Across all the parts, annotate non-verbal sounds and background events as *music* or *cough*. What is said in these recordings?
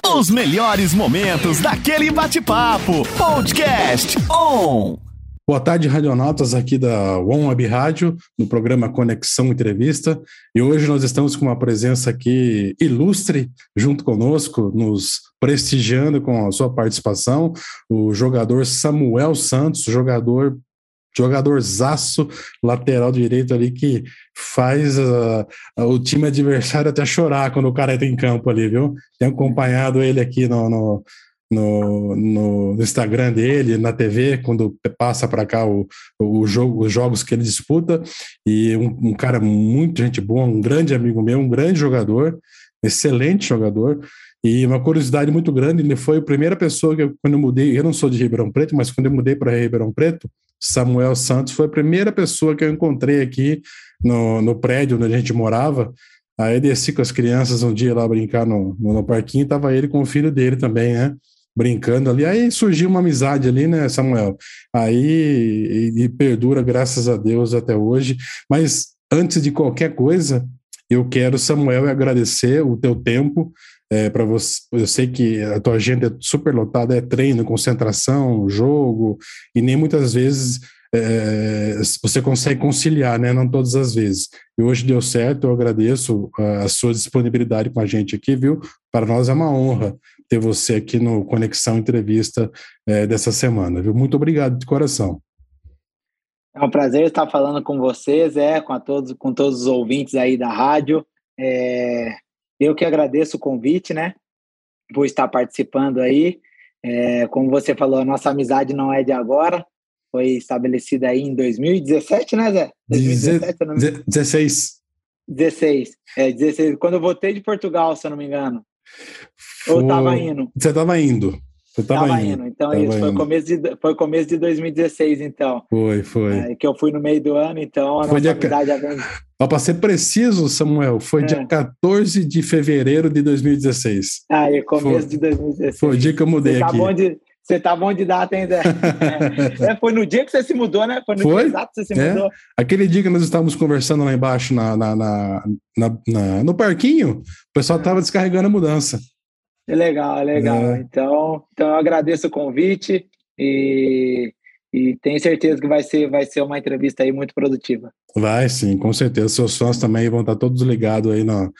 Os melhores momentos daquele bate-papo. Podcast On. Boa tarde, radionautas aqui da One Web Rádio, no programa Conexão Entrevista. E hoje nós estamos com uma presença aqui ilustre junto conosco, nos prestigiando com a sua participação, o jogador Samuel Santos, jogador jogadorzaço lateral direito ali que faz uh, o time adversário até chorar quando o cara entra em campo ali, viu? Tenho acompanhado ele aqui no, no, no, no Instagram dele, na TV, quando passa para cá o, o jogo, os jogos que ele disputa, e um, um cara muito gente boa, um grande amigo meu, um grande jogador, excelente jogador, e uma curiosidade muito grande, ele foi a primeira pessoa que, quando eu mudei, eu não sou de Ribeirão Preto, mas quando eu mudei para Ribeirão Preto, Samuel Santos foi a primeira pessoa que eu encontrei aqui no, no prédio onde a gente morava. Aí desci com as crianças um dia lá brincar no, no, no parquinho, tava ele com o filho dele também, né? Brincando ali. Aí surgiu uma amizade ali, né, Samuel? Aí e, e perdura, graças a Deus, até hoje. Mas antes de qualquer coisa, eu quero, Samuel, agradecer o teu tempo, é, para você. Eu sei que a tua agenda é super lotada, é treino, concentração, jogo, e nem muitas vezes é, você consegue conciliar, né? Não todas as vezes. E hoje deu certo, eu agradeço a, a sua disponibilidade com a gente aqui, viu? Para nós é uma honra ter você aqui no Conexão Entrevista é, dessa semana, viu? Muito obrigado de coração. É um prazer estar falando com vocês, é, com, todos, com todos os ouvintes aí da rádio. É, eu que agradeço o convite, né? Por estar participando aí. É, como você falou, a nossa amizade não é de agora. Foi estabelecida aí em 2017, né, Zé? 2017, 16. 16. É, 16. Quando eu voltei de Portugal, se eu não me engano. Foi... Ou estava indo? Você estava indo. Você tava, indo. indo. Então, tava isso foi, indo. Começo de, foi começo de 2016, então. Foi, foi. É, que eu fui no meio do ano, então a foi nossa dia... amizade... Para ser preciso, Samuel, foi é. dia 14 de fevereiro de 2016. Ah, é começo foi. de 2016. Foi o dia que eu mudei você aqui. Tá bom de, você tá bom de data ainda. *laughs* é, foi no dia que você se mudou, né? Foi no foi? dia exato que você se é. mudou. Aquele dia que nós estávamos conversando lá embaixo na, na, na, na no parquinho, o pessoal estava descarregando a mudança. É legal, é legal. É. Então, então eu agradeço o convite e, e tenho certeza que vai ser, vai ser uma entrevista aí muito produtiva. Vai sim, com certeza. Seus fãs também vão estar todos ligados aí no.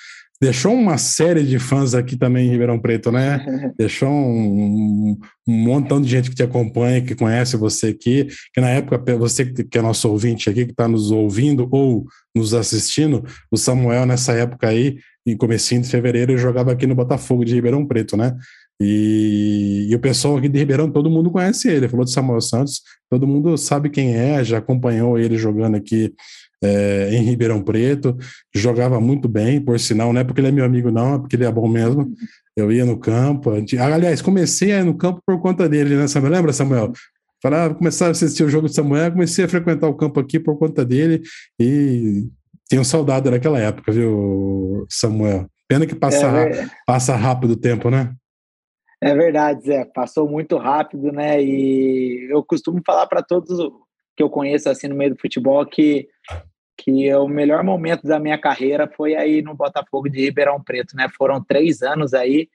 Deixou uma série de fãs aqui também em Ribeirão Preto, né? *laughs* Deixou um, um, montão de gente que te acompanha, que conhece você aqui, que na época, você que é nosso ouvinte aqui, que está nos ouvindo ou nos assistindo, o Samuel nessa época aí, em comecinho de fevereiro, eu jogava aqui no Botafogo de Ribeirão Preto, né? E, e, o pessoal aqui de Ribeirão, todo mundo conhece ele. Falou de Samuel Santos, todo mundo sabe quem é, já acompanhou ele jogando aqui é, em Ribeirão Preto. Jogava muito bem, por sinal, não é porque ele é meu amigo, não, é porque ele é bom mesmo. Eu ia no campo. Aliás, comecei a ir no campo por conta dele, né, Samuel? Lembra, Samuel? Falava, começar a assistir o jogo de Samuel, comecei a frequentar o campo aqui por conta dele e tenho saudade daquela época, viu, Samuel? Pena que passa, é, passa rápido o tempo, né? É verdade, Zé. Passou muito rápido, né? E eu costumo falar para todos que eu conheço assim no meio do futebol que que o melhor momento da minha carreira foi aí no Botafogo de Ribeirão Preto, né? Foram três anos aí,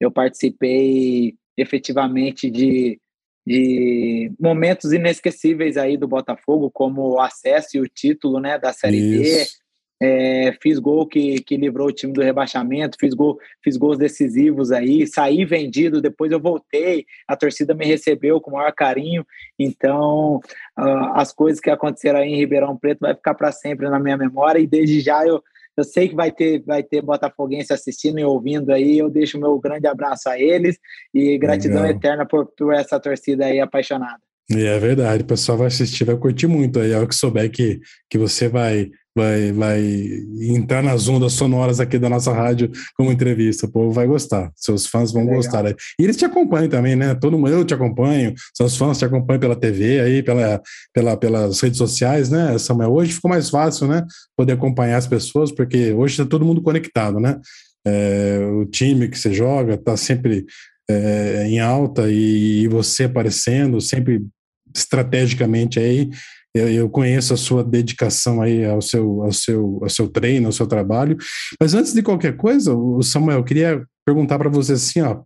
eu participei efetivamente de, de momentos inesquecíveis aí do Botafogo, como o acesso e o título, né, da Série Isso. É, fiz gol que, que livrou o time do rebaixamento, fiz, gol, fiz gols decisivos aí, saí vendido, depois eu voltei, a torcida me recebeu com o maior carinho, então uh, as coisas que aconteceram aí em Ribeirão Preto vai ficar para sempre na minha memória e desde já eu, eu sei que vai ter, vai ter botafoguense assistindo e ouvindo aí, eu deixo meu grande abraço a eles e gratidão Legal. eterna por, por essa torcida aí apaixonada. E é verdade, o pessoal vai assistir, vai curtir muito aí, ao que souber que, que você vai vai, vai entrar nas ondas sonoras aqui da nossa rádio como entrevista. O povo vai gostar, seus fãs vão Legal. gostar. E eles te acompanham também, né? Todo mundo, eu te acompanho, seus fãs te acompanham pela TV, aí, pela, pela, pelas redes sociais, né, Samuel? Hoje ficou mais fácil, né? Poder acompanhar as pessoas, porque hoje está todo mundo conectado, né? É, o time que você joga está sempre é, em alta e, e você aparecendo sempre estrategicamente aí eu, eu, conheço a sua dedicação aí ao seu, ao, seu, ao seu treino, ao seu trabalho. Mas antes de qualquer coisa, Samuel, eu queria perguntar para você assim, ó,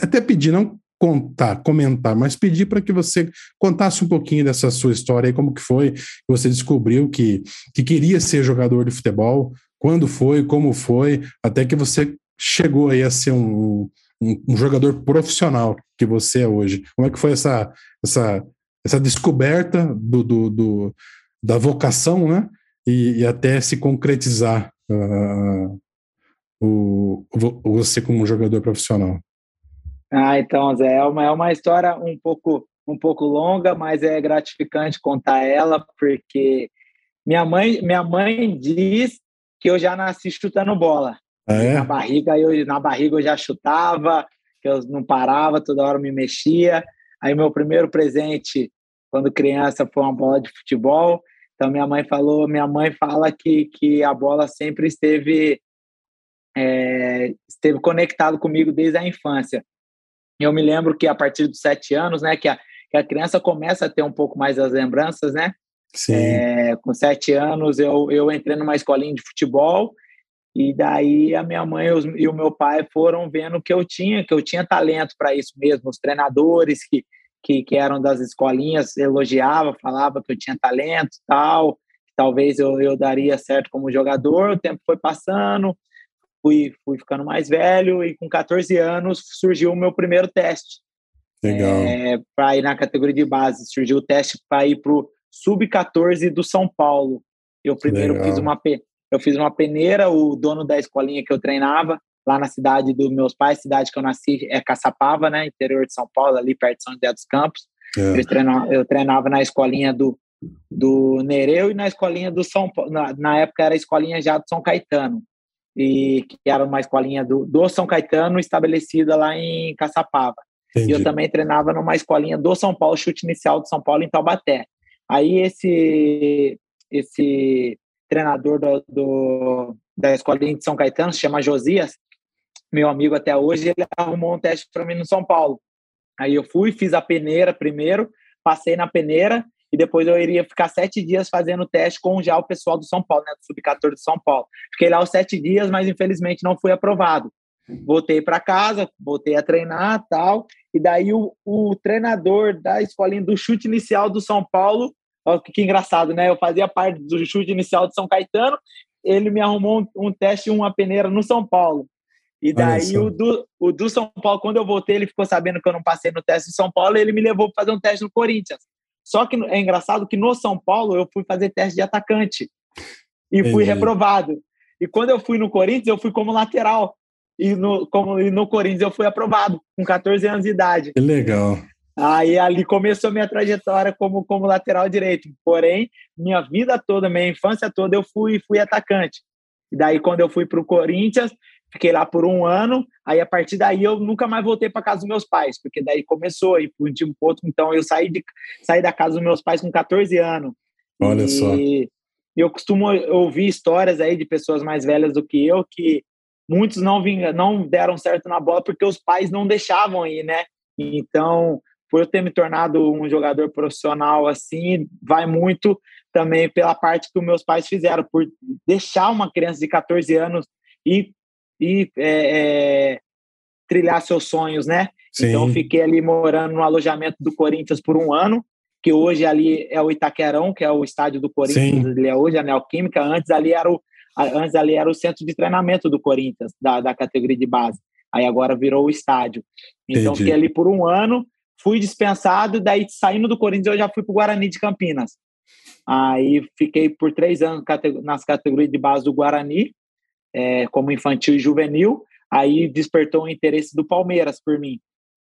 até pedir, não contar, comentar, mas pedir para que você contasse um pouquinho dessa sua história como que foi, que você descobriu que, que queria ser jogador de futebol, quando foi, como foi, até que você chegou aí a ser um, um, um jogador profissional que você é hoje. Como é que foi essa, essa, essa descoberta do, do, do da vocação, né? E, e até se concretizar uh, o, você como jogador profissional. Ah, então, Zé, é uma, é uma história um pouco, um pouco longa, mas é gratificante contar ela, porque minha mãe, minha mãe diz que eu já nasci chutando bola. É? Na barriga eu na barriga eu já chutava, que eu não parava, toda hora me mexia. Aí meu primeiro presente quando criança foi uma bola de futebol. Então minha mãe falou, minha mãe fala que que a bola sempre esteve é, esteve conectado comigo desde a infância. Eu me lembro que a partir dos sete anos, né, que a, que a criança começa a ter um pouco mais das lembranças, né? Sim. É, com sete anos eu, eu entrei numa escolinha de futebol e daí a minha mãe e o meu pai foram vendo que eu tinha, que eu tinha talento para isso mesmo. Os treinadores que, que, que, eram das escolinhas elogiavam, falavam que eu tinha talento tal, que talvez eu, eu daria certo como jogador. O tempo foi passando, fui, fui ficando mais velho e com 14 anos surgiu o meu primeiro teste. Legal. É, para ir na categoria de base. Surgiu o teste para ir para o Sub-14 do São Paulo. Eu primeiro Legal. fiz uma eu fiz uma peneira, o dono da escolinha que eu treinava, lá na cidade dos meus pais, cidade que eu nasci, é Caçapava, né, interior de São Paulo, ali perto de São José dos Campos. É. Eu, treinava, eu treinava na escolinha do, do Nereu e na escolinha do São Paulo, na, na, época era a escolinha já do São Caetano, e que era uma escolinha do, do São Caetano estabelecida lá em Caçapava. Entendi. E eu também treinava numa escolinha do São Paulo, chute inicial de São Paulo, em Taubaté. Aí esse, esse treinador do, do, da escolinha de São Caetano, se chama Josias, meu amigo até hoje, ele arrumou um teste para mim no São Paulo. Aí eu fui, fiz a peneira primeiro, passei na peneira e depois eu iria ficar sete dias fazendo teste com já o pessoal do São Paulo, né, do Sub-14 de São Paulo. Fiquei lá os sete dias, mas infelizmente não fui aprovado. Voltei para casa, voltei a treinar tal, e daí o, o treinador da escolinha do chute inicial do São Paulo Olha que, que engraçado, né? Eu fazia parte do chute inicial de São Caetano, ele me arrumou um, um teste, uma peneira no São Paulo. E daí o do, o do São Paulo, quando eu voltei, ele ficou sabendo que eu não passei no teste de São Paulo e ele me levou para fazer um teste no Corinthians. Só que é engraçado que no São Paulo eu fui fazer teste de atacante e fui reprovado. E quando eu fui no Corinthians, eu fui como lateral. E no, como, e no Corinthians eu fui aprovado com 14 anos de idade. Que legal. Aí ali começou minha trajetória como, como lateral direito. Porém, minha vida toda, minha infância toda, eu fui, fui atacante. E daí, quando eu fui para o Corinthians, fiquei lá por um ano. Aí, a partir daí, eu nunca mais voltei para casa dos meus pais, porque daí começou e fui um time outro. Então, eu saí, de, saí da casa dos meus pais com 14 anos. Olha e só. Eu costumo ouvir histórias aí de pessoas mais velhas do que eu que muitos não, vinga, não deram certo na bola porque os pais não deixavam ir, né? Então, por eu ter me tornado um jogador profissional assim, vai muito também pela parte que os meus pais fizeram, por deixar uma criança de 14 anos e, e é, é, trilhar seus sonhos, né? Sim. Então, fiquei ali morando no alojamento do Corinthians por um ano, que hoje ali é o Itaquerão, que é o estádio do Corinthians, Sim. ali é hoje a Neoquímica, antes ali era o antes ali era o centro de treinamento do Corinthians, da, da categoria de base. Aí agora virou o estádio. Então, Entendi. fiquei ali por um ano, fui dispensado, daí saindo do Corinthians eu já fui para o Guarani de Campinas. Aí fiquei por três anos nas categorias de base do Guarani, é, como infantil e juvenil. Aí despertou o interesse do Palmeiras por mim.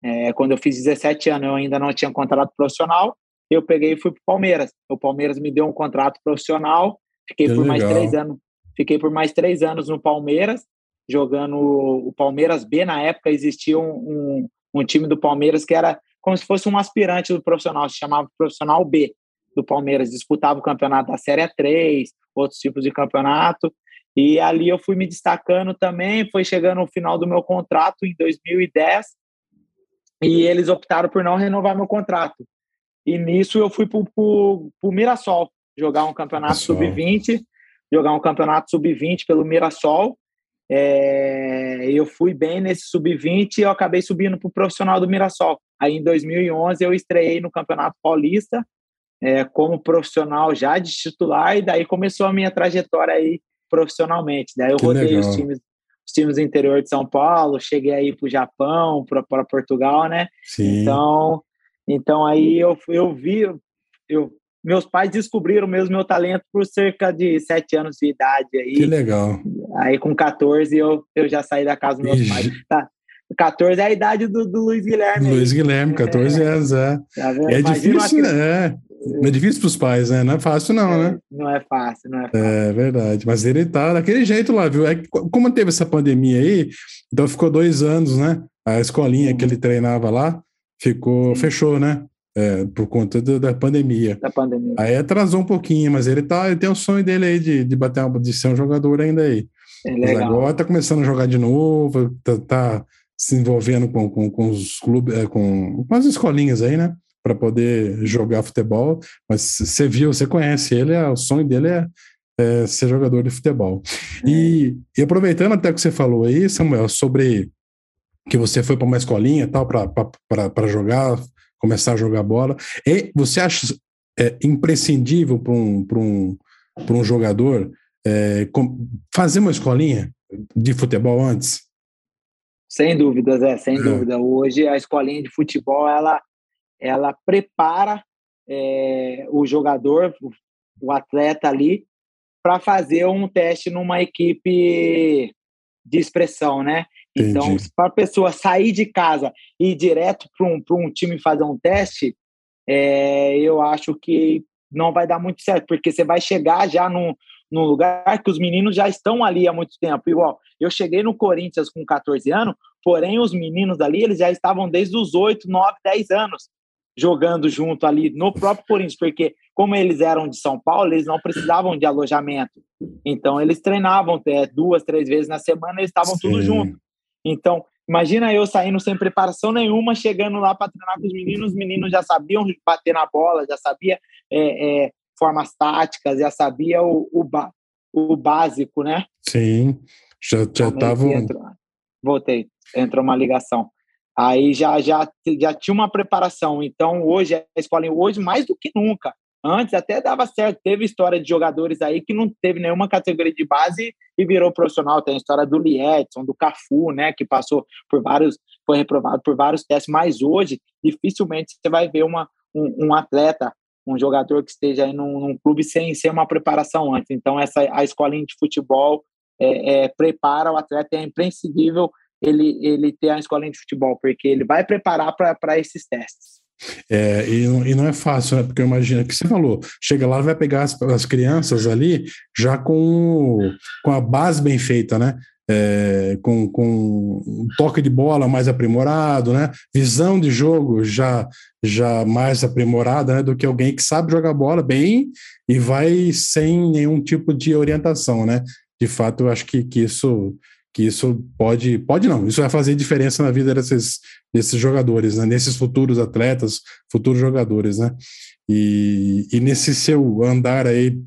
É, quando eu fiz 17 anos, eu ainda não tinha contrato profissional. Eu peguei e fui para o Palmeiras. O Palmeiras me deu um contrato profissional. Fiquei que por legal. mais três anos. Fiquei por mais três anos no Palmeiras, jogando o Palmeiras B. Na época existia um, um, um time do Palmeiras que era como se fosse um aspirante do profissional, se chamava profissional B do Palmeiras, disputava o campeonato da Série 3, outros tipos de campeonato, e ali eu fui me destacando também, foi chegando o final do meu contrato em 2010, e eles optaram por não renovar meu contrato. E nisso eu fui para o Mirassol, jogar um campeonato sub-20, jogar um campeonato sub-20 pelo Mirassol, é, eu fui bem nesse sub-20 e eu acabei subindo para o profissional do Mirassol. Aí em 2011 eu estreiei no Campeonato Paulista é, como profissional já de titular e daí começou a minha trajetória aí profissionalmente. Daí eu que rodei os times, os times do interior de São Paulo, cheguei aí para o Japão, para Portugal, né? Sim. Então, então aí eu, eu vi, eu meus pais descobriram mesmo meu talento por cerca de sete anos de idade. Aí, que legal. Aí com 14 eu, eu já saí da casa dos meus pais. Tá. 14 é a idade do, do Luiz Guilherme. Luiz Guilherme, 14 é. anos, é. Tá é difícil, né? É difícil para os pais, né? Não é fácil, não, é, né? Não é fácil, não é fácil. É verdade. Mas ele tá daquele jeito lá, viu? É, como teve essa pandemia aí, então ficou dois anos, né? A escolinha uhum. que ele treinava lá ficou, Sim. fechou, né? É, por conta do, da pandemia. Da pandemia. Aí atrasou um pouquinho, mas ele tá, ele tem o sonho dele aí de, de bater uma, de ser um jogador ainda aí. É legal. Mas agora tá começando a jogar de novo, tá, tá se envolvendo com, com, com os clubes, é, com, com as escolinhas aí, né? Para poder jogar futebol. Mas você viu, você conhece ele, é, o sonho dele é, é ser jogador de futebol. É. E, e aproveitando até o que você falou aí, Samuel, sobre que você foi para uma escolinha tal para jogar começar a jogar bola. E você acha é, imprescindível para um, um, um jogador é, com, fazer uma escolinha de futebol antes? Sem dúvidas, é, sem é. dúvida. Hoje a escolinha de futebol ela, ela prepara é, o jogador, o atleta ali, para fazer um teste numa equipe de expressão, né? Então, para a pessoa sair de casa e ir direto para um, um time fazer um teste, é, eu acho que não vai dar muito certo, porque você vai chegar já num, num lugar que os meninos já estão ali há muito tempo. Igual, eu cheguei no Corinthians com 14 anos, porém os meninos ali, eles já estavam desde os 8, 9, 10 anos jogando junto ali no próprio Corinthians, porque como eles eram de São Paulo, eles não precisavam de alojamento. Então, eles treinavam é, duas, três vezes na semana, eles estavam tudo junto. Então, imagina eu saindo sem preparação nenhuma, chegando lá para treinar com os meninos, os meninos já sabiam bater na bola, já sabia é, é, formas táticas, já sabia o, o, o, básico, né? Sim, já estavam... Voltei, entrou uma ligação. Aí já, já, já tinha uma preparação. Então, hoje, a escola, hoje mais do que nunca, Antes até dava certo, teve história de jogadores aí que não teve nenhuma categoria de base e virou profissional. Tem a história do Liedson, do Cafu, né, que passou por vários, foi reprovado por vários testes, mas hoje dificilmente você vai ver uma, um, um atleta, um jogador que esteja aí num, num, clube sem ser uma preparação antes. Então essa a escolinha de futebol é, é, prepara o atleta, é imprescindível ele, ele ter a escolinha de futebol, porque ele vai preparar para esses testes. É, e, e, não é fácil, né? Porque imagina que você falou, chega lá vai pegar as, as crianças ali já com, com a base bem feita, né? É, com, com um toque de bola mais aprimorado, né? Visão de jogo já já mais aprimorada, né? Do que alguém que sabe jogar bola bem e vai sem nenhum tipo de orientação, né? De fato, eu acho que, que isso que isso pode, pode não, isso vai fazer diferença na vida desses, desses jogadores, né? nesses futuros atletas, futuros jogadores, né? E, e nesse seu andar aí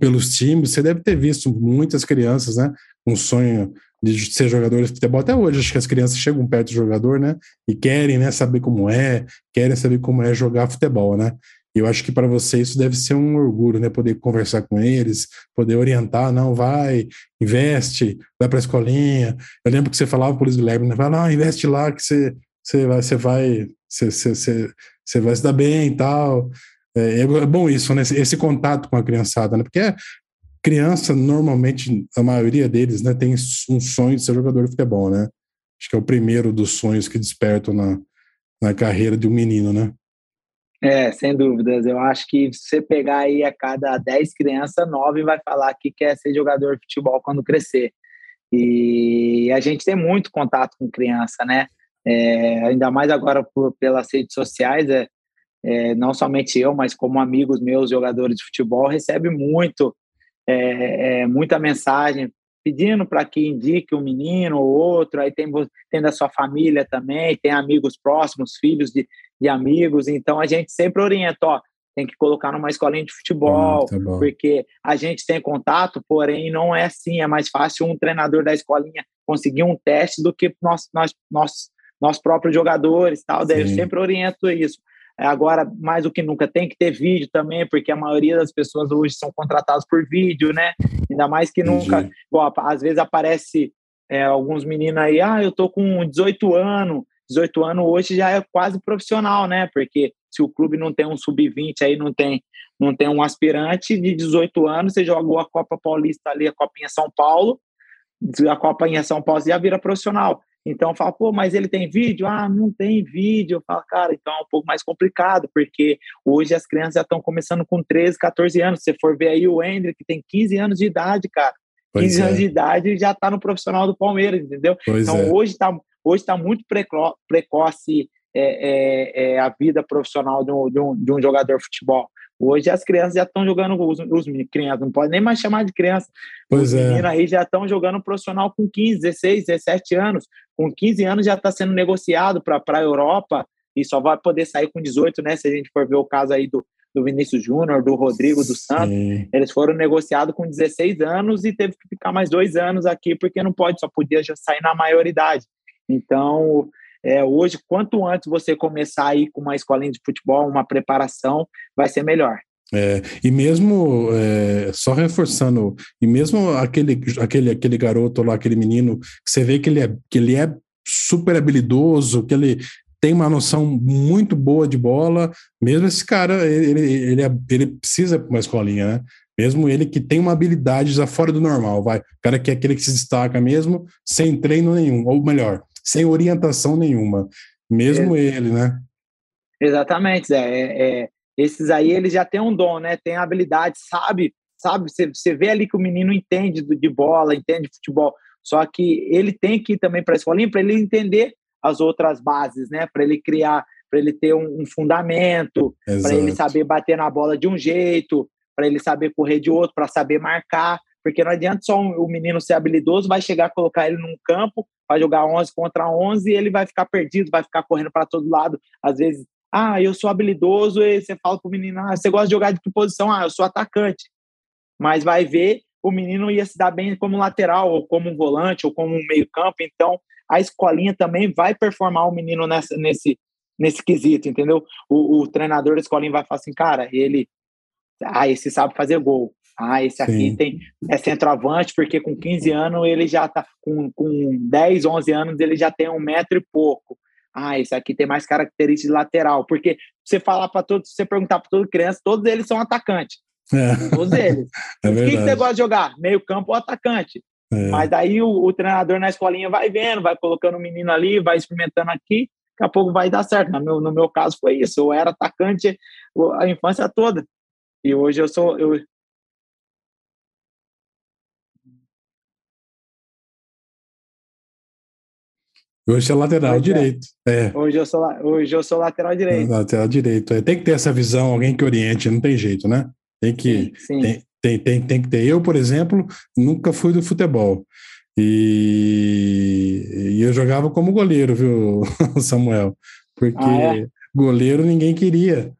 pelos times, você deve ter visto muitas crianças, né? Com sonho de ser jogador de futebol. Até hoje, acho que as crianças chegam perto do jogador, né? E querem, né? Saber como é, querem saber como é jogar futebol, né? Eu acho que para você isso deve ser um orgulho, né? Poder conversar com eles, poder orientar, não, vai, investe, vai para a escolinha. Eu lembro que você falava para o Luiz Guilherme, né? vai lá, investe lá que você, você vai, você vai, você, você, você vai se dar bem e tal. É, é bom isso, né? Esse, esse, contato com a criançada, né? Porque criança, normalmente, a maioria deles, né, tem um sonho de ser jogador de futebol, né? Acho que é o primeiro dos sonhos que despertam na, na carreira de um menino, né? É, sem dúvidas. Eu acho que se você pegar aí a cada 10 crianças, 9 vai falar que quer ser jogador de futebol quando crescer. E a gente tem muito contato com criança, né? É, ainda mais agora por, pelas redes sociais, é, é, não somente eu, mas como amigos meus, jogadores de futebol, recebe muito, é, é, muita mensagem pedindo para que indique um menino ou outro, aí tem, tem da sua família também, tem amigos próximos, filhos de, de amigos, então a gente sempre orienta, ó, tem que colocar numa escolinha de futebol, ah, tá porque a gente tem contato, porém não é assim, é mais fácil um treinador da escolinha conseguir um teste do que nós, nós, nós, nós próprios jogadores, tal. Daí eu sempre oriento isso. É, agora, mais do que nunca, tem que ter vídeo também, porque a maioria das pessoas hoje são contratadas por vídeo, né? Ainda mais que nunca. Bom, às vezes aparece é, alguns meninos aí, ah, eu tô com 18 anos. 18 anos hoje já é quase profissional, né? Porque se o clube não tem um sub-20 aí, não tem, não tem um aspirante de 18 anos, você jogou a Copa Paulista ali, a Copinha São Paulo, a Copinha São Paulo já vira profissional. Então fala, pô, mas ele tem vídeo? Ah, não tem vídeo. Eu falo, cara, então é um pouco mais complicado, porque hoje as crianças já estão começando com 13, 14 anos. Se você for ver aí o Hendrick, que tem 15 anos de idade, cara. Pois 15 é. anos de idade e já está no profissional do Palmeiras, entendeu? Pois então é. hoje está hoje tá muito preco precoce é, é, é, a vida profissional de um, de, um, de um jogador de futebol. Hoje as crianças já estão jogando, os, os crianças, não pode nem mais chamar de criança. Pois os é. meninos aí já estão jogando profissional com 15, 16, 17 anos. Com 15 anos já está sendo negociado para a Europa e só vai poder sair com 18, né? Se a gente for ver o caso aí do, do Vinícius Júnior, do Rodrigo, do Santos, Sim. eles foram negociados com 16 anos e teve que ficar mais dois anos aqui, porque não pode, só podia já sair na maioridade. Então, é, hoje, quanto antes você começar aí com uma escolinha de futebol, uma preparação, vai ser melhor. É, e mesmo, é, só reforçando, e mesmo aquele, aquele, aquele garoto lá, aquele menino, você vê que ele é, que ele é super habilidoso, que ele tem uma noção muito boa de bola, mesmo esse cara, ele, ele, é, ele precisa para uma escolinha, né? Mesmo ele que tem uma habilidade já fora do normal, vai. O cara que é aquele que se destaca mesmo, sem treino nenhum, ou melhor, sem orientação nenhuma. Mesmo é. ele, né? Exatamente, Zé. É, é, esses aí, eles já têm um dom, né? Tem habilidade, sabe? Sabe? Você, você vê ali que o menino entende de bola, entende de futebol. Só que ele tem que ir também para a escolinha para ele entender as outras bases, né? Para ele criar, para ele ter um, um fundamento, para ele saber bater na bola de um jeito, para ele saber correr de outro, para saber marcar. Porque não adianta só o menino ser habilidoso, vai chegar, colocar ele num campo, vai jogar 11 contra 11 e ele vai ficar perdido, vai ficar correndo para todo lado. Às vezes, ah, eu sou habilidoso, e você fala pro menino, ah, você gosta de jogar de que posição? Ah, eu sou atacante. Mas vai ver, o menino ia se dar bem como lateral, ou como um volante, ou como um meio-campo. Então, a escolinha também vai performar o menino nessa, nesse, nesse quesito, entendeu? O, o treinador da escolinha vai falar assim, cara, ele. Ah, esse sabe fazer gol. Ah, esse aqui Sim. tem é centroavante, porque com 15 anos ele já tá com, com 10, 11 anos ele já tem um metro e pouco. Ah, esse aqui tem mais características de lateral, porque você falar para todos, você perguntar para toda criança, todos eles são atacantes. É. Todos eles. *laughs* É o que, que você gosta de jogar? Meio campo ou atacante? É. Mas daí o, o, treinador na escolinha vai vendo, vai colocando o menino ali, vai experimentando aqui, daqui a pouco vai dar certo. No meu, no meu caso foi isso, eu era atacante a infância toda. E hoje eu sou, eu, Hoje é lateral hoje é. direito. É. é. Hoje, eu sou, hoje eu sou lateral direito. Lateral direito. É. Tem que ter essa visão, alguém que oriente, não tem jeito, né? Tem que, sim, sim. Tem, tem, tem, tem que ter. Eu, por exemplo, nunca fui do futebol. E, e eu jogava como goleiro, viu, *laughs* Samuel? Porque ah, é? goleiro ninguém queria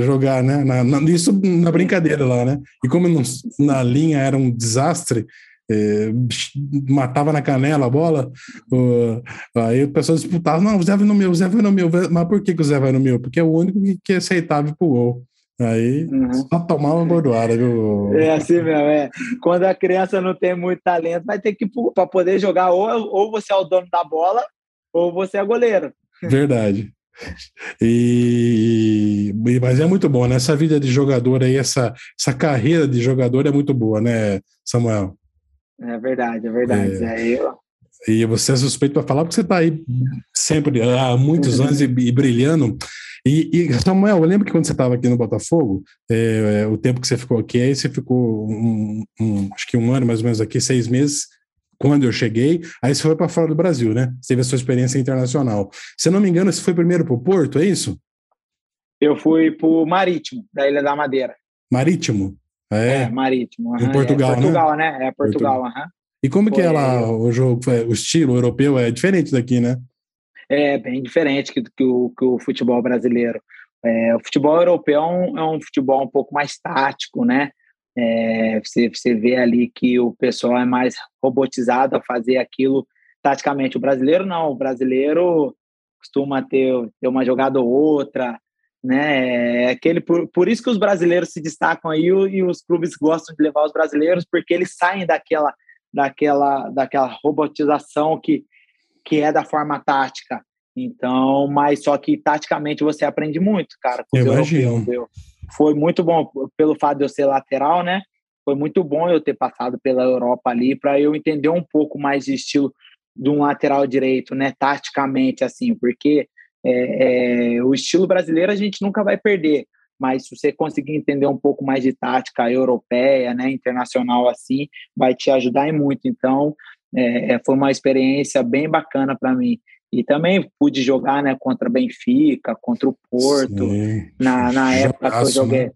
jogar, né? Na, na, isso na brincadeira lá, né? E como não, na linha era um desastre, é, matava na canela a bola, uh, aí o pessoal disputava, não, o Zé vai no meu, o Zé vai no meu, mas por que, que o Zé vai no meu? Porque é o único que, que é aceitável pro gol. Aí uhum. só tomar uma gordoada, viu? É assim mesmo, é. Quando a criança não tem muito talento, vai ter que, para poder jogar, ou, ou você é o dono da bola, ou você é goleiro. Verdade. E, mas é muito bom, né? Essa vida de jogador aí, essa, essa carreira de jogador é muito boa, né, Samuel? É verdade, é verdade. É. Eu... E você é suspeito para falar porque você está aí sempre há muitos anos e, e brilhando. E, e, Samuel, eu lembro que quando você estava aqui no Botafogo, é, é, o tempo que você ficou aqui, aí você ficou um, um, acho que um ano mais ou menos aqui, seis meses, quando eu cheguei, aí você foi para fora do Brasil, né? Você teve a sua experiência internacional. Se eu não me engano, você foi primeiro para o Porto, é isso? Eu fui para o Marítimo, da Ilha da Madeira. Marítimo? É, é Marítimo. Em Portugal, é, Portugal, né? né? É Portugal, Portugal. E como Foi, que é lá o jogo, o estilo europeu é diferente daqui, né? É bem diferente que, que, o, que o futebol brasileiro. É, o futebol europeu é um, é um, futebol um pouco mais tático, né? É, você, você vê ali que o pessoal é mais robotizado a fazer aquilo taticamente. O brasileiro não, o brasileiro costuma ter, ter uma jogada ou outra, né? É aquele por, por isso que os brasileiros se destacam aí e os clubes gostam de levar os brasileiros porque eles saem daquela daquela daquela robotização que que é da forma tática. Então, mas só que taticamente você aprende muito, cara. Com Imagino. Foi muito bom pelo fato de eu ser lateral, né? Foi muito bom eu ter passado pela Europa ali para eu entender um pouco mais de estilo de um lateral direito, né? Taticamente, assim, porque é, é, o estilo brasileiro a gente nunca vai perder, mas se você conseguir entender um pouco mais de tática europeia, né, internacional assim, vai te ajudar em muito. Então, é, é foi uma experiência bem bacana para mim. E também pude jogar, né, contra Benfica, contra o Porto, na, na época que eu joguei. Né?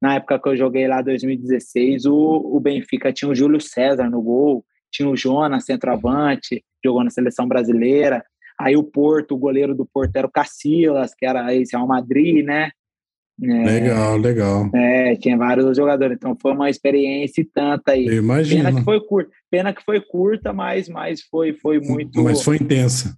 Na época que eu joguei lá 2016, o, o Benfica tinha o Júlio César no gol, tinha o Jonas, centroavante, jogou na seleção brasileira. Aí o Porto, o goleiro do Porto era o Cacilas, que era esse Real Madrid, né? É, legal, legal. É, tinha vários jogadores, então foi uma experiência e tanta aí. Eu imagino. Pena que foi curta, pena que foi curta, mas, mas foi, foi muito. Mas foi intensa.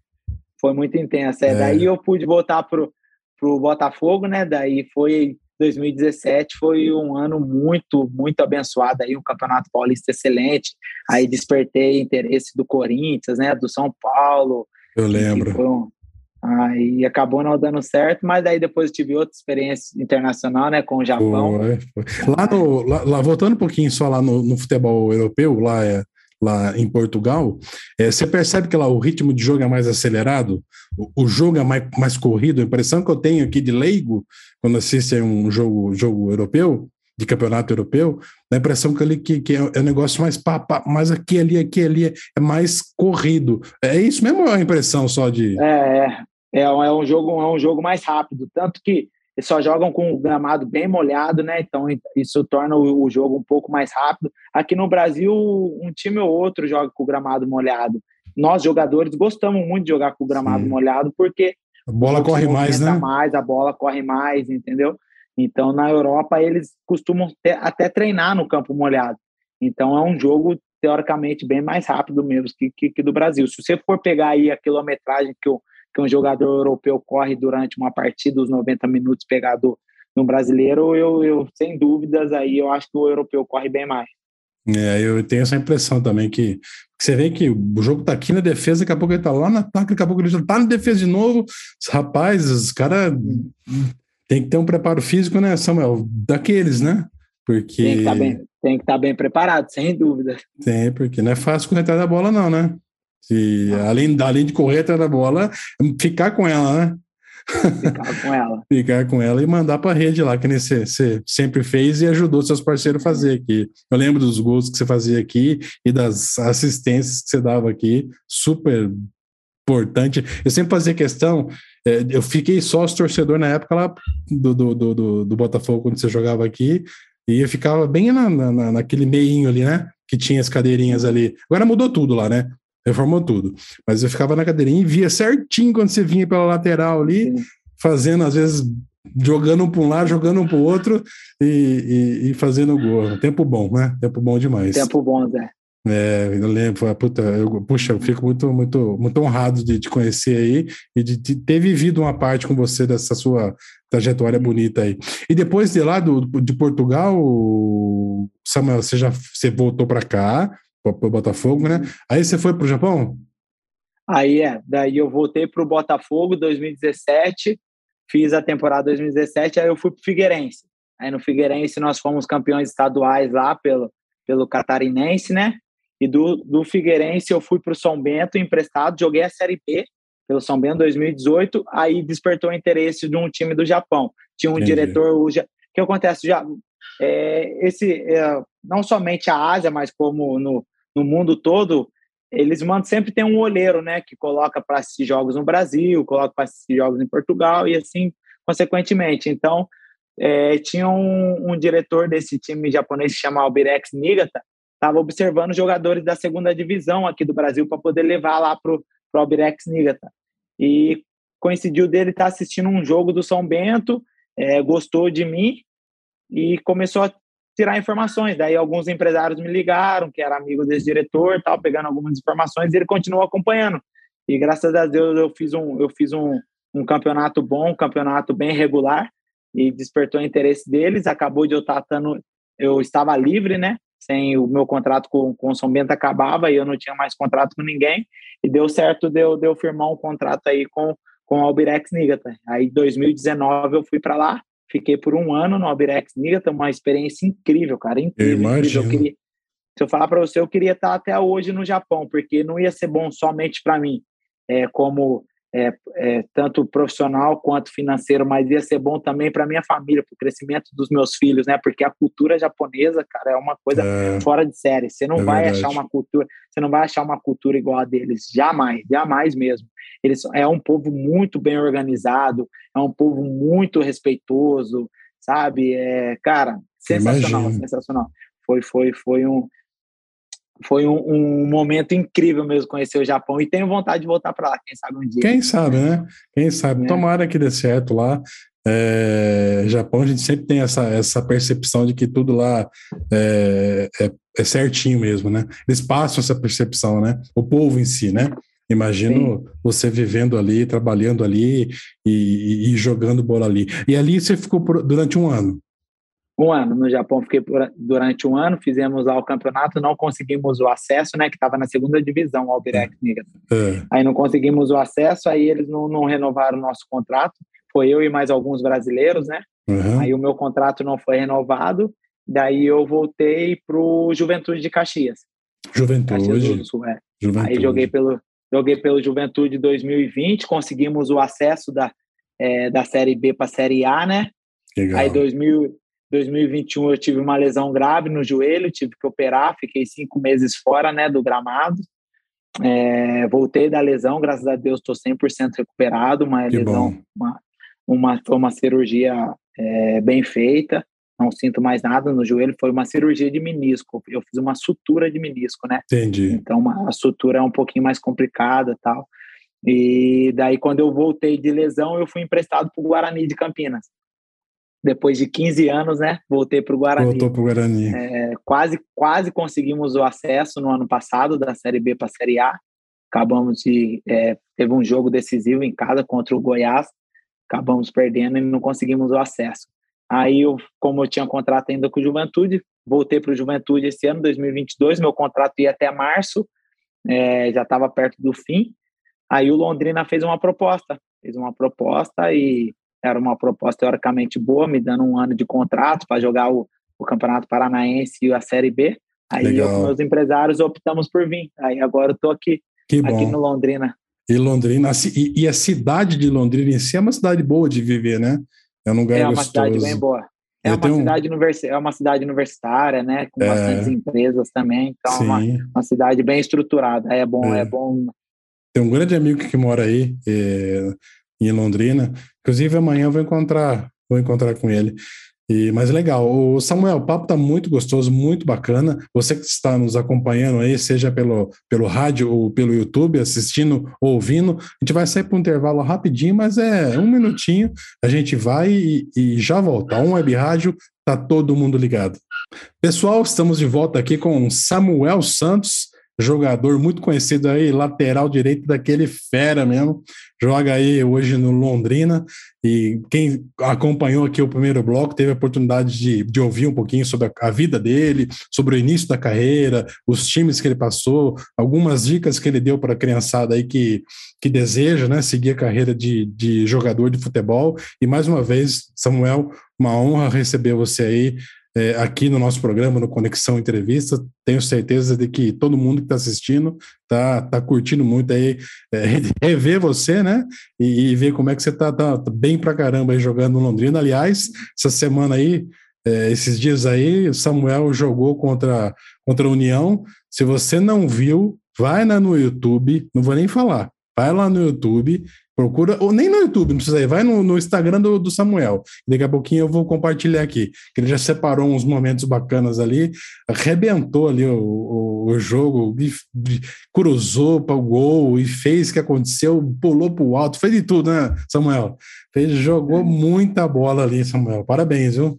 Foi muito intensa. É, é. Daí eu pude voltar pro, pro Botafogo, né? Daí foi 2017 foi um ano muito, muito abençoado aí, um campeonato paulista excelente. Aí despertei interesse do Corinthians, né? Do São Paulo, eu lembro. Aí acabou não dando certo, mas daí depois tive outra experiência internacional, né, com o Japão. Foi, foi. Lá, no, lá, lá, voltando um pouquinho só lá no, no futebol europeu, lá, é, lá em Portugal, é, você percebe que lá o ritmo de jogo é mais acelerado, o, o, jogo é mais, mais corrido. A impressão que eu tenho aqui de leigo, quando assisto um jogo, jogo europeu, de campeonato europeu, dá a impressão que, ali, que, que é um negócio mais pá, pá, mais aqui, ali, aqui, ali, é mais corrido. É isso mesmo ou é a impressão só de. É, é, é um jogo, é um jogo mais rápido, tanto que eles só jogam com o gramado bem molhado, né? Então isso torna o, o jogo um pouco mais rápido. Aqui no Brasil, um time ou outro joga com o gramado molhado. Nós, jogadores, gostamos muito de jogar com o gramado Sim. molhado, porque a bola corre mais, né? mais, a bola corre mais, entendeu? Então, na Europa, eles costumam ter, até treinar no campo molhado. Então, é um jogo, teoricamente, bem mais rápido mesmo que, que, que do Brasil. Se você for pegar aí a quilometragem que, o, que um jogador europeu corre durante uma partida, os 90 minutos pegado no brasileiro, eu, eu, sem dúvidas, aí eu acho que o europeu corre bem mais. É, eu tenho essa impressão também que, você vê que o jogo tá aqui na defesa, daqui a pouco ele tá lá no ataque, daqui a pouco ele já tá na defesa de novo. Os rapazes, os caras tem que ter um preparo físico, né, Samuel? Daqueles, né? Porque. Tem que estar tá bem, tem que estar tá bem preparado, sem dúvida. Tem, porque não é fácil correr atrás da bola, não, né? Se, além, além de correr atrás da bola, ficar com ela, né? Ficar com ela. *laughs* Ficar com ela e mandar para a rede lá, que você, você sempre fez e ajudou seus parceiros a fazer aqui. Eu lembro dos gols que você fazia aqui e das assistências que você dava aqui, super importante. Eu sempre fazia questão, eu fiquei sócio torcedor na época lá do, do, do, do, Botafogo, quando você jogava aqui, e eu ficava bem na, na, naquele meinho ali, né? Que tinha as cadeirinhas ali. Agora mudou tudo lá, né? Reformou tudo. Mas eu ficava na cadeirinha e via certinho quando você vinha pela lateral ali, fazendo, às vezes, jogando um para um lado, jogando um para o outro e, e, e, fazendo gol. Tempo bom, né? Tempo bom demais. Tempo bom, Zé. É, eu lembro, puta, eu, puxa, eu fico muito, muito, muito honrado de te conhecer aí e de, de, ter vivido uma parte com você dessa sua trajetória bonita aí. E depois de lá do, de Portugal, Samuel, você já você voltou para cá, para o Botafogo, né? Aí você foi para o Japão? Aí é, daí eu voltei para o Botafogo 2017, fiz a temporada 2017, aí eu fui para o Figueirense. Aí no Figueirense nós fomos campeões estaduais lá pelo, pelo Catarinense, né? E do, do Figueirense eu fui para o São Bento emprestado, joguei a Série B pelo São Bento 2018, aí despertou o interesse de um time do Japão. Tinha um Entendi. diretor, o que acontece já é, esse é, não somente a Ásia, mas como no, no mundo todo, eles mandam sempre tem um olheiro, né, que coloca para assistir jogos no Brasil, coloca para assistir jogos em Portugal e assim consequentemente. Então, é, tinha um, um, diretor desse time japonês que chama Albirex Nigata, estava observando jogadores da segunda divisão aqui do Brasil para poder levar lá para o Albirex Nigata. E coincidiu dele estar tá assistindo um jogo do São Bento é, gostou de mim e começou a tirar informações. Daí alguns empresários me ligaram, que era amigo desse diretor, tal, pegando algumas informações, e ele continuou acompanhando. E graças a Deus eu fiz um, eu fiz um, um campeonato bom, um campeonato bem regular, e despertou o interesse deles. Acabou de eu estar tando, eu estava livre, né? Sem o meu contrato com, com o São Bento acabava e eu não tinha mais contrato com ninguém. E deu certo de eu, de eu firmar um contrato aí com, com o Albirex Nigata. Aí, em 2019, eu fui para lá, fiquei por um ano no Albirex Nigata, uma experiência incrível, cara, incrível. Eu incrível. Eu queria, se eu falar para você, eu queria estar até hoje no Japão, porque não ia ser bom somente para mim, é, como é, é, tanto profissional quanto financeiro, mas ia ser bom também para minha família, para o crescimento dos meus filhos, né? Porque a cultura japonesa, cara, é uma coisa é, fora de série. Você não é vai verdade. achar uma cultura, você não vai achar uma cultura igual a deles, jamais, jamais mesmo. Eles é um povo muito bem organizado, é um povo muito respeitoso, sabe? É, cara, sensacional, Imagina. sensacional. Foi, foi, foi um foi um, um, momento incrível mesmo conhecer o Japão e tenho vontade de voltar para lá, quem sabe um dia. Quem sabe, né? Quem sabe. É. Tomara que dê certo lá. É, Japão, a gente sempre tem essa, essa percepção de que tudo lá é, é, é, certinho mesmo, né? Eles passam essa percepção, né? O povo em si, né? Imagino Sim. você vivendo ali, trabalhando ali e, e, e, jogando bola ali. E ali você ficou por, durante um ano um ano. No Japão fiquei por, durante um ano, fizemos lá o campeonato, não conseguimos o acesso, né, que estava na segunda divisão, o Albirex é. é. Aí não conseguimos o acesso, aí eles não, não renovaram o nosso contrato. Foi eu e mais alguns brasileiros, né? Uhum. Aí o meu contrato não foi renovado. Daí eu voltei pro Juventude de Caxias. Juventude. Caxias Sul, é. Juventude. Aí joguei pelo joguei pelo Juventude 2020, conseguimos o acesso da, é, da Série B para a Série A, né? Legal. Aí 2000, 2021 eu tive uma lesão grave no joelho, tive que operar, fiquei cinco meses fora né, do gramado. É, voltei da lesão, graças a Deus estou 100% recuperado, uma que lesão, uma, uma, foi uma cirurgia é, bem feita, não sinto mais nada no joelho, foi uma cirurgia de menisco, eu fiz uma sutura de menisco, né? Entendi. Então uma, a sutura é um pouquinho mais complicada tal. E daí quando eu voltei de lesão, eu fui emprestado para o Guarani de Campinas depois de 15 anos, né? Voltei para o Guarani. Voltou para o Guarani. É, quase, quase conseguimos o acesso no ano passado da Série B para a Série A. Acabamos de. É, teve um jogo decisivo em casa contra o Goiás. Acabamos perdendo e não conseguimos o acesso. Aí, eu, como eu tinha contrato ainda com o Juventude, voltei para o Juventude esse ano, 2022. Meu contrato ia até março, é, já estava perto do fim. Aí o Londrina fez uma proposta. Fez uma proposta e era uma proposta teoricamente boa, me dando um ano de contrato para jogar o, o Campeonato Paranaense e a Série B. Aí Legal. eu com meus empresários optamos por vir. Aí agora eu tô aqui, que aqui no Londrina. E Londrina, e, e, a cidade de Londrina em si é uma cidade boa de viver, né? É um lugar É uma gostoso. cidade bem boa. É uma, cidade univers... é uma cidade universitária, né? Com é... bastantes empresas também. Então, é uma, uma, cidade bem estruturada. É bom, é. é. bom. Tem um grande amigo que mora aí, é, em Londrina. Inclusive, amanhã eu vou encontrar, vou encontrar com ele. E, mas legal, o Samuel, o papo está muito gostoso, muito bacana. Você que está nos acompanhando aí, seja pelo, pelo rádio ou pelo YouTube, assistindo ou ouvindo, a gente vai sair para um intervalo rapidinho, mas é um minutinho, a gente vai e, e já volta. Um web rádio, tá todo mundo ligado. Pessoal, estamos de volta aqui com Samuel Santos, jogador muito conhecido aí, lateral direito daquele fera mesmo, joga aí hoje no Londrina, e quem acompanhou aqui o primeiro bloco teve a oportunidade de, de ouvir um pouquinho sobre a, vida dele, sobre o início da carreira, os times que ele passou, algumas dicas que ele deu para a criançada aí que, que deseja né, seguir a carreira de, de jogador de futebol, e mais uma vez, Samuel, uma honra receber você aí, é, aqui no nosso programa, no Conexão Entrevista. Tenho certeza de que todo mundo que está assistindo está tá curtindo muito aí é, *laughs* rever você, né? E, e, ver como é que você está tá, tá, bem pra caramba aí jogando no Londrina. Aliás, essa semana aí, é, esses dias aí, o Samuel jogou contra, contra a União. Se você não viu, vai lá no YouTube, não vou nem falar. Vai lá no YouTube, Procura, ou nem no YouTube, não precisa ir, vai no, no Instagram do, do, Samuel. Daqui a pouquinho eu vou compartilhar aqui. Que ele já separou uns momentos bacanas ali, arrebentou ali o, o o jogo, cruzou para o gol e fez o que aconteceu, pulou para o alto, fez de tudo, né, Samuel? Fez, jogou muita bola ali, Samuel. Parabéns, viu?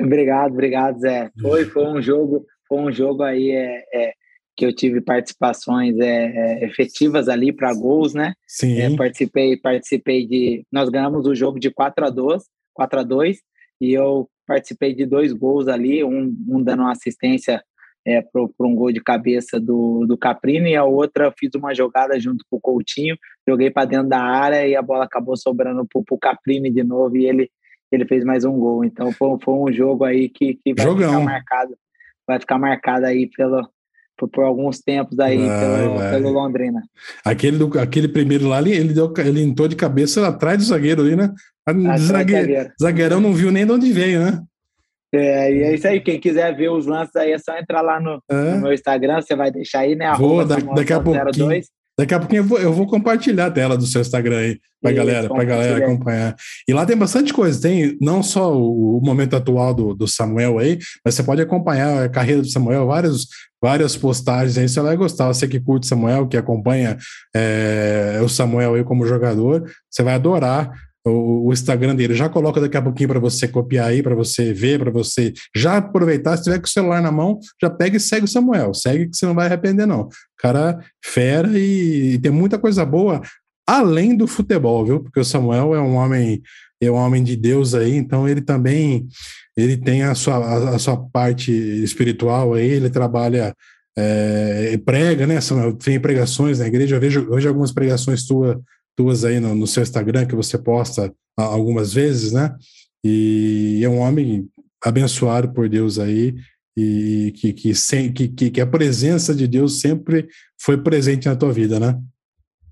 Obrigado, obrigado, Zé. Foi, *laughs* foi um jogo, foi um jogo aí é, é que eu tive participações é, é efetivas ali para gols, né? Sim. É, participei, participei de. Nós ganhamos o jogo de 4 a 2 4 a 2 e eu participei de dois gols ali, um, um dando uma assistência é, para um gol de cabeça do, do Caprini e a outra eu fiz uma jogada junto com o Coutinho, joguei para dentro da área e a bola acabou sobrando para o Caprini de novo e ele, ele fez mais um gol. Então foi, foi um jogo aí que, que vai Jogão. ficar marcado, vai ficar marcado aí pelo, por, por alguns tempos aí vai, pelo, vai. pelo, Londrina. Aquele, do, aquele primeiro lá, ele, deu, ele entrou de cabeça atrás do zagueiro ali, né? Zagueiro, zagueirão não viu nem de onde veio, né? É, e é isso aí. Quem quiser ver os lances aí, é só entrar lá no, é. no meu Instagram. Você vai deixar aí, né? Vou, da, daqui a pouquinho. Daqui a pouquinho eu vou, eu vou compartilhar a tela do seu Instagram aí para galera, para galera acompanhar. E lá tem bastante coisa, tem não só o, o momento atual do, do, Samuel aí, mas você pode acompanhar a carreira do Samuel, várias, várias postagens aí, você vai gostar. Você que curte Samuel, que acompanha é, o Samuel aí como jogador, você vai adorar o, o Instagram dele. Já coloca daqui a pouquinho para você copiar aí, para você ver, para você já aproveitar. Se tiver com o celular na mão, já pega e segue o Samuel. Segue que você não vai arrepender, não. Cara, fera e, e tem muita coisa boa além do futebol, viu? Porque o Samuel é um homem é um homem de Deus aí, então ele também ele tem a sua, a, a sua parte espiritual aí, ele trabalha é, prega, né, Samuel? Tem pregações na igreja, eu vejo hoje algumas pregações tuas tuas aí no, no, seu Instagram que você posta algumas vezes, né? E é um homem abençoado por Deus aí e que, que, sem, que, que, a presença de Deus sempre foi presente na tua vida, né?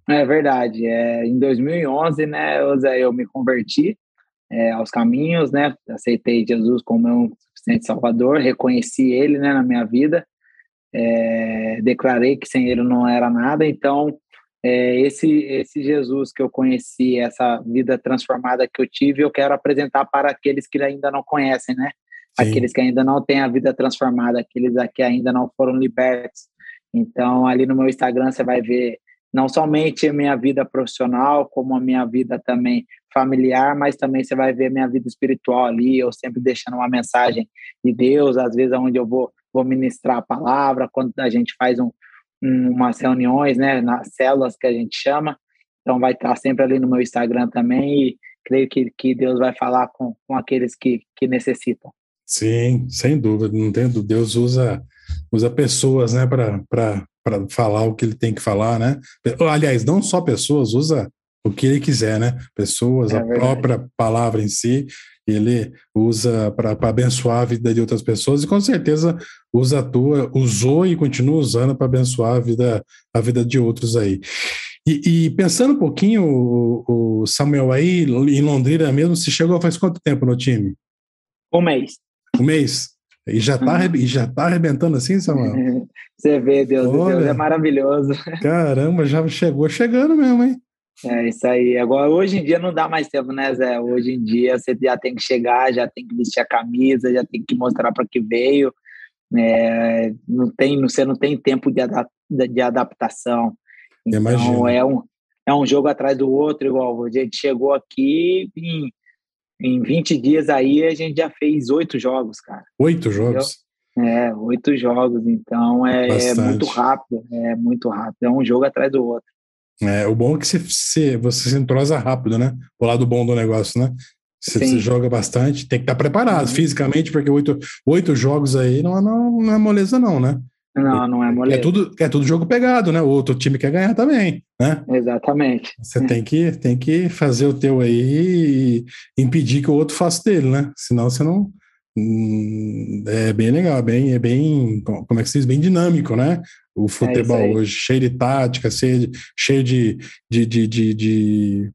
É verdade. É, em 2011, né, Zé, eu me converti é, aos caminhos, né? Aceitei Jesus como meu suficiente Salvador, reconheci Ele, né, na minha vida. É, declarei que sem Ele não era nada. Então, é, esse esse Jesus que eu conheci, essa vida transformada que eu tive, eu quero apresentar para aqueles que ainda não conhecem, né? Sim. Aqueles que ainda não têm a vida transformada, aqueles que ainda não foram libertos. Então, ali no meu Instagram você vai ver não somente a minha vida profissional, como a minha vida também familiar, mas também você vai ver a minha vida espiritual ali, eu sempre deixando uma mensagem de Deus, às vezes onde eu vou, vou ministrar a palavra, quando a gente faz um, umas reuniões, né, nas células que a gente chama. Então vai estar sempre ali no meu Instagram também e creio que, que Deus vai falar com, com aqueles que, que necessitam. Sim, sem dúvida, não entendo. Deus usa usa pessoas, né, para falar o que ele tem que falar, né? Aliás, não só pessoas, usa o que ele quiser, né? Pessoas, é a verdade. própria palavra em si, ele usa para abençoar a vida de outras pessoas e com certeza usa a tua, usou e continua usando para abençoar a vida, a vida de outros aí. E, e pensando um pouquinho, o, o, Samuel aí em Londrina mesmo, se chegou faz quanto tempo no time? Um mês. Um mês? E já está uhum. e já tá arrebentando assim, Samuel? *laughs* Você vê, Deus, Olha, Deus é maravilhoso. Caramba, já chegou chegando mesmo, hein? É isso aí. Agora, hoje em dia não dá mais tempo, né, Zé? Hoje em dia você já tem que chegar, já tem que vestir a camisa, já tem que mostrar para que veio. É, não tem, você não tem tempo de, adap de adaptação. Então, é um, é um jogo atrás do outro, igual a gente chegou aqui em, em 20 dias aí, a gente já fez oito jogos, cara. Oito jogos? É, oito jogos. Então, é, é muito rápido, é muito rápido. É um jogo atrás do outro. É, o bom é que você, você, você se entrosa rápido, né? O lado bom do negócio, né? Você, você joga bastante, tem que estar preparado uhum. fisicamente, porque oito, oito jogos aí não, não, não é moleza, não, né? Não, não é moleza. É tudo, é tudo jogo pegado, né? O outro time quer ganhar também, né? Exatamente. Você tem que, tem que fazer o teu aí e impedir que o outro faça dele, né? Senão você não. Hum, é bem legal, é bem, é bem, como é que se diz? Bem dinâmico, né? O é futebol é hoje, cheio de tática, cheio de, cheio de, de, de, de,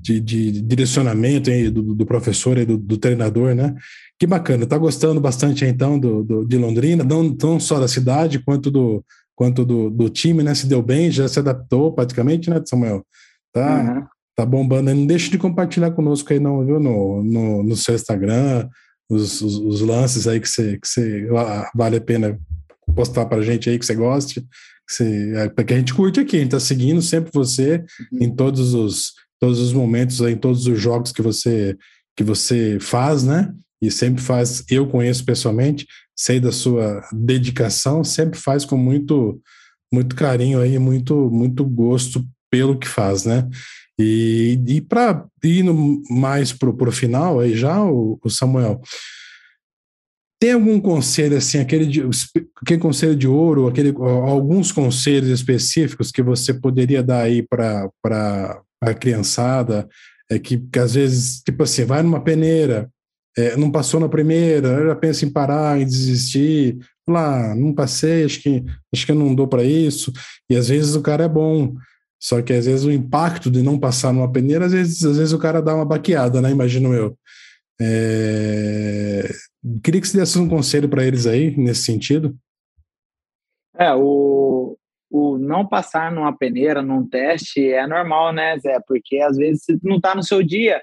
de, de direcionamento aí do, do professor e do, do, treinador, né? Que bacana, tá gostando bastante então do, do, de Londrina, não, não só da cidade, quanto do, quanto do, do time, né? Se deu bem, já se adaptou praticamente, né, Samuel? Tá, uhum. tá bombando. Não deixe de compartilhar conosco aí, não, viu? No, no, no seu Instagram, os, os, os lances aí que você, que você vale a pena postar para a gente aí que você goste, que você, é, porque a gente curte aqui, a gente está seguindo sempre você uhum. em todos os, todos os momentos, em todos os jogos que você, que você faz, né? E sempre faz, eu conheço pessoalmente, sei da sua dedicação, sempre faz com muito, muito carinho aí, muito, muito gosto pelo que faz, né? E, e para ir no, mais para o final, aí já, o, o, Samuel, tem algum conselho assim, aquele, de, aquele conselho de ouro, aquele, alguns conselhos específicos que você poderia dar aí para a criançada, é que, que às vezes, tipo assim, vai numa peneira, é, não passou na primeira, já pensa em parar, em desistir, lá, não passei, acho que, acho que eu não dou para isso, e às vezes o cara é bom, só que às vezes o impacto de não passar numa peneira, às vezes, às vezes o cara dá uma baqueada, né? Imagino eu. É... Queria que você desse um conselho para eles aí, nesse sentido. É, o, o não passar numa peneira, num teste, é normal, né, Zé? Porque às vezes não está no seu dia.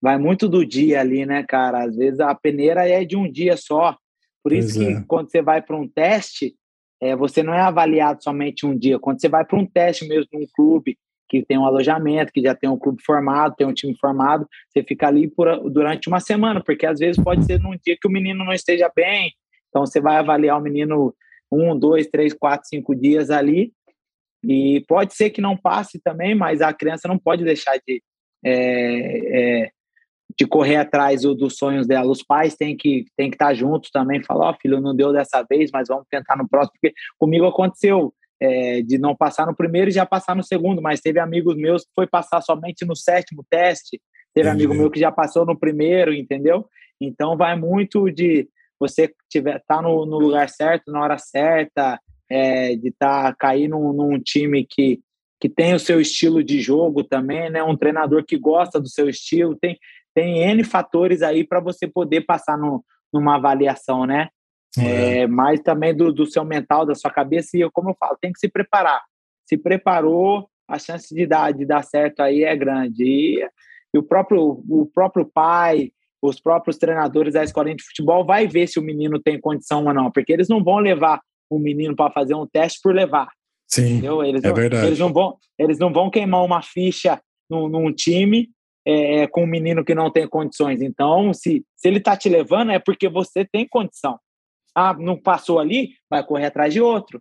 Vai muito do dia ali, né, cara? Às vezes a peneira é de um dia só. Por isso pois que é. quando você vai para um teste, é, você não é avaliado somente um dia. Quando você vai para um teste mesmo num clube que tem um alojamento, que já tem um clube formado, tem um time formado, você fica ali por, durante uma semana, porque às vezes pode ser num dia que o menino não esteja bem, então você vai avaliar o menino um, dois, três, quatro, cinco dias ali, e pode ser que não passe também, mas a criança não pode deixar de é, é, de correr atrás do, dos sonhos dela. Os pais têm que, têm que estar juntos também, falar, ó, oh, filho, não deu dessa vez, mas vamos tentar no próximo, porque comigo aconteceu é, de não passar no primeiro e já passar no segundo, mas teve amigos meus que foi passar somente no sétimo teste, teve Entendi. amigo meu que já passou no primeiro, entendeu? Então vai muito de você tiver tá no, no lugar certo, na hora certa, é, de estar tá, cair num, num time que que tem o seu estilo de jogo também, né? Um treinador que gosta do seu estilo, tem tem N fatores aí para você poder passar no, numa avaliação, né? É. É, mas também do, do seu mental, da sua cabeça, e eu, como eu falo, tem que se preparar. Se preparou, a chance de dar, de dar certo aí é grande. E, e o, próprio, o próprio pai, os próprios treinadores da escolinha de futebol vai ver se o menino tem condição ou não, porque eles não vão levar o menino para fazer um teste por levar. Sim, eles é não, verdade. Eles não, vão, eles não vão queimar uma ficha num, num time é, com um menino que não tem condições. Então, se, se ele está te levando, é porque você tem condição. Ah, não passou ali, vai correr atrás de outro.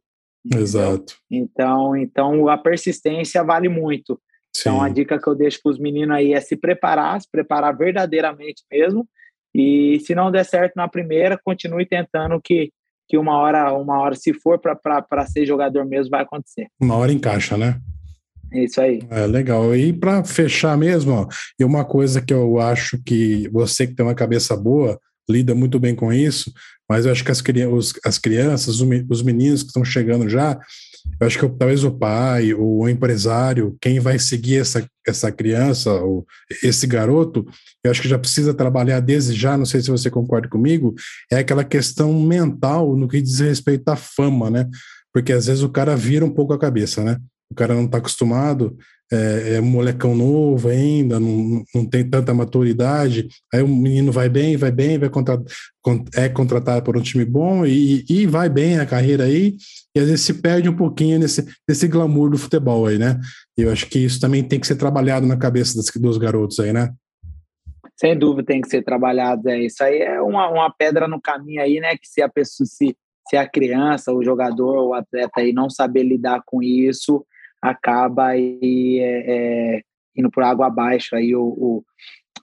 Exato. Então, então a persistência vale muito. Sim. Então, a dica que eu deixo para os meninos aí é se preparar, se preparar verdadeiramente mesmo. E se não der certo na primeira, continue tentando que, que uma hora, uma hora, se for para ser jogador mesmo, vai acontecer. Uma hora encaixa, né? É isso aí. É legal. E para fechar mesmo, ó, e uma coisa que eu acho que você que tem uma cabeça boa lida muito bem com isso, mas eu acho que as, os, as crianças, os meninos que estão chegando já, eu acho que talvez o pai, o empresário, quem vai seguir essa, essa criança, ou esse garoto, eu acho que já precisa trabalhar desde já, não sei se você concorda comigo, é aquela questão mental no que diz respeito à fama, né? Porque às vezes o cara vira um pouco a cabeça, né? O cara não está acostumado, é, é, um molecão novo ainda, não, não tem tanta maturidade, aí o menino vai bem, vai bem, vai contra, é contratado por um time bom e, e vai bem a carreira aí, e às vezes se perde um pouquinho nesse, nesse glamour do futebol aí, né? E eu acho que isso também tem que ser trabalhado na cabeça dos, dos garotos aí, né? Sem dúvida tem que ser trabalhado, é isso aí é uma, uma pedra no caminho aí, né? Que se a pessoa se, se a criança, o jogador, o atleta aí não saber lidar com isso, acaba aí, é, é, indo por água abaixo aí o,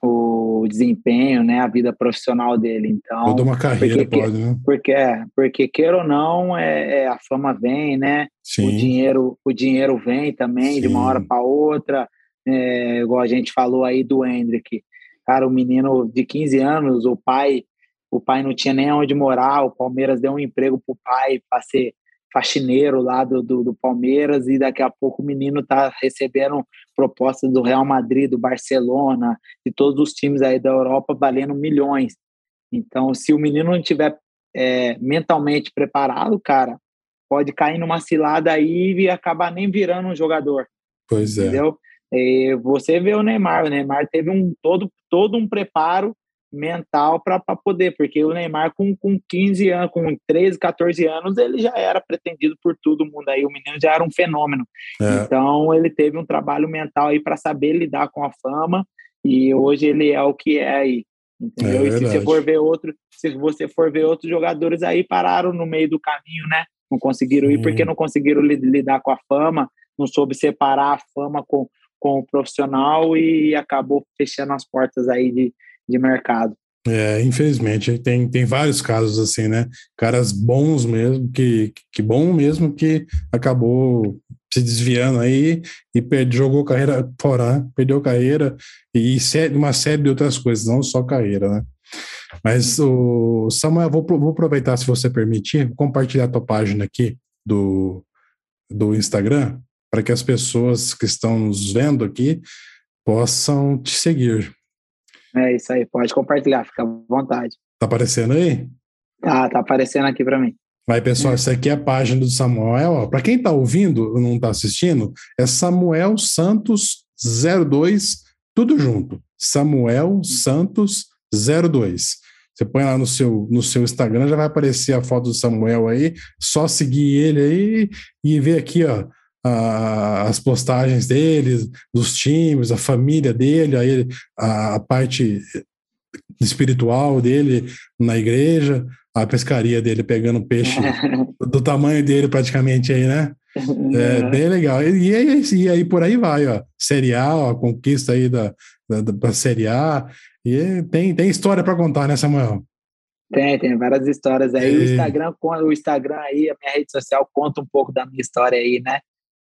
o, o, desempenho, né, a vida profissional dele. Então, toda uma carreira porque, pode, né? Porque é, porque queira ou não, é, é, a fama vem, né? Sim. O dinheiro, o dinheiro vem também Sim. de uma hora para outra. É, igual a gente falou aí do Hendrick, cara, o menino de 15 anos, o pai, o pai não tinha nem onde morar, o Palmeiras deu um emprego pro pai para ser faxineiro lá do, do, do, Palmeiras e daqui a pouco o menino está recebendo propostas do Real Madrid, do Barcelona, de todos os times aí da Europa valendo milhões. Então, se o menino não tiver é, mentalmente preparado, cara, pode cair numa cilada aí e acabar nem virando um jogador. Pois é. Entendeu? E você vê o Neymar, o Neymar teve um todo, todo um preparo mental para poder, porque o Neymar com, com 15 anos, com 13, 14 anos, ele já era pretendido por todo mundo aí, o menino já era um fenômeno. É. Então ele teve um trabalho mental aí para saber lidar com a fama e hoje ele é o que é aí. Entendeu? É e se você for ver outro, se você for ver outros jogadores aí pararam no meio do caminho, né? Não conseguiram Sim. ir porque não conseguiram lidar com a fama, não soube separar a fama com, com o profissional e acabou fechando as portas aí de, de mercado. É, infelizmente, tem, tem vários casos assim, né? Caras bons mesmo, que, que bom mesmo que acabou se desviando aí e perde, jogou carreira fora, né? perdeu carreira e uma série de outras coisas, não só carreira, né? Mas o Samuel, vou, vou aproveitar, se você permitir, compartilhar a tua página aqui do, do Instagram para que as pessoas que estão nos vendo aqui possam te seguir. É isso aí, pode compartilhar, fica à vontade. Tá aparecendo aí? Tá, tá aparecendo aqui para mim. Vai, pessoal, essa aqui é a página do Samuel. Para quem está ouvindo não está assistindo, é Samuel Santos 02, tudo junto. Samuel Santos 02. Você põe lá no seu, no seu Instagram, já vai aparecer a foto do Samuel aí. Só seguir ele aí e ver aqui, ó, a, as postagens dele, dos times, a família dele, aí a, a parte espiritual dele na igreja, a pescaria dele pegando peixe *laughs* do tamanho dele praticamente aí, né? É bem legal. E, e, e, aí por aí vai, ó. Série A, ó, a conquista aí da, da, da Série A. E tem, tem história para contar, né, Samuel? Tem, tem várias histórias aí. E... O Instagram, o Instagram aí, a minha rede social conta um pouco da minha história aí, né?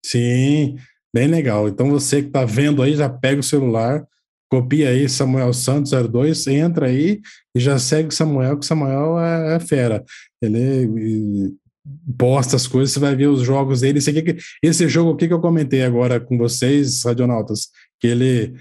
Sim, bem legal. Então você que está vendo aí, já pega o celular, copia aí Samuel Santos 02, entra aí e já segue o Samuel, que o Samuel é, é fera. Ele posta as coisas, você vai ver os jogos dele. Esse, aqui, esse jogo aqui que eu comentei agora com vocês, Radionautas, que ele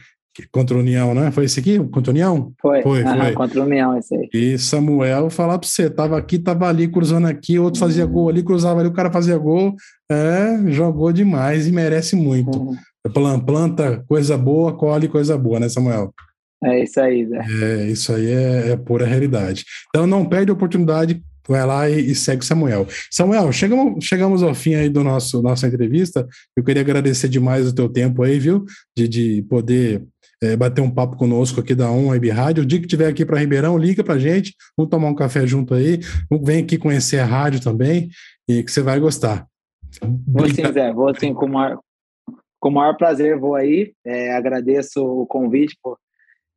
Contra o União, né? Foi esse aqui? Contra o União? Foi, foi, uhum, foi. Contra o União, esse aí. E Samuel, falar pra você, tava aqui, tava ali, cruzando aqui, outro uhum. fazia gol ali, cruzava ali, o cara fazia gol. É, jogou demais e merece muito. Uhum. Planta coisa boa, colhe coisa boa, né, Samuel? É isso aí, Zé. É, isso aí é, é pura realidade. Então não perde a oportunidade, vai lá e, e, segue Samuel. Samuel, chegamos, chegamos ao fim aí do nosso nossa entrevista. Eu queria agradecer demais o teu tempo aí, viu? De, de poder é, bater um papo conosco aqui da On Web Rádio. O dia que tiver aqui para Ribeirão, liga para gente, vamos tomar um café junto aí, vem aqui conhecer a rádio também e que você vai gostar. Vou sim, Zé, vou sim, com o maior, com o maior prazer, vou aí. É, agradeço o convite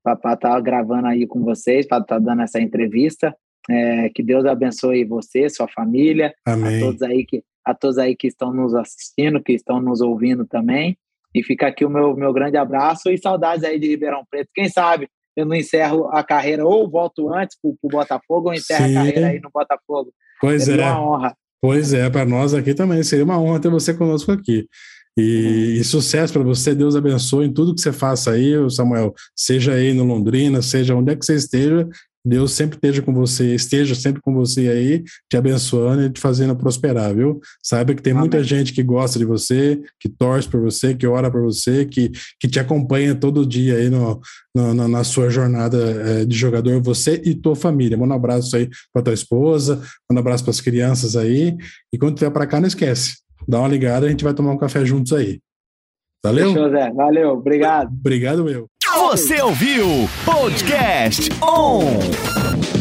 para estar tá gravando aí com vocês, para estar tá dando essa entrevista. É, que Deus abençoe você, sua família, Amém. a todos aí que a todos aí que estão nos assistindo, que estão nos ouvindo também. E fica aqui o meu, meu grande abraço e saudades aí de Ribeirão Preto. Quem sabe eu não encerro a carreira ou volto antes para o Botafogo ou encerro Sim. a carreira aí no Botafogo. Pois seria é. uma honra. Pois é, para nós aqui também seria uma honra ter você conosco aqui. E, uhum. e sucesso para você, Deus abençoe em tudo que você faça aí, Samuel, seja aí no Londrina, seja onde é que você esteja, Deus sempre esteja com você, esteja sempre com você aí, te abençoando e te fazendo prosperar, viu? Saiba que tem Amém. muita gente que gosta de você, que torce por você, que ora por você, que, que te acompanha todo dia aí no, no na sua jornada é, de jogador, você e tua família. Manda um abraço aí para tua esposa, manda um abraço para as crianças aí. E quando vier para cá, não esquece. Dá uma ligada, a gente vai tomar um café juntos aí. Valeu? Fechou, Zé. Valeu, obrigado. Obrigado, meu. Você ouviu Podcast On!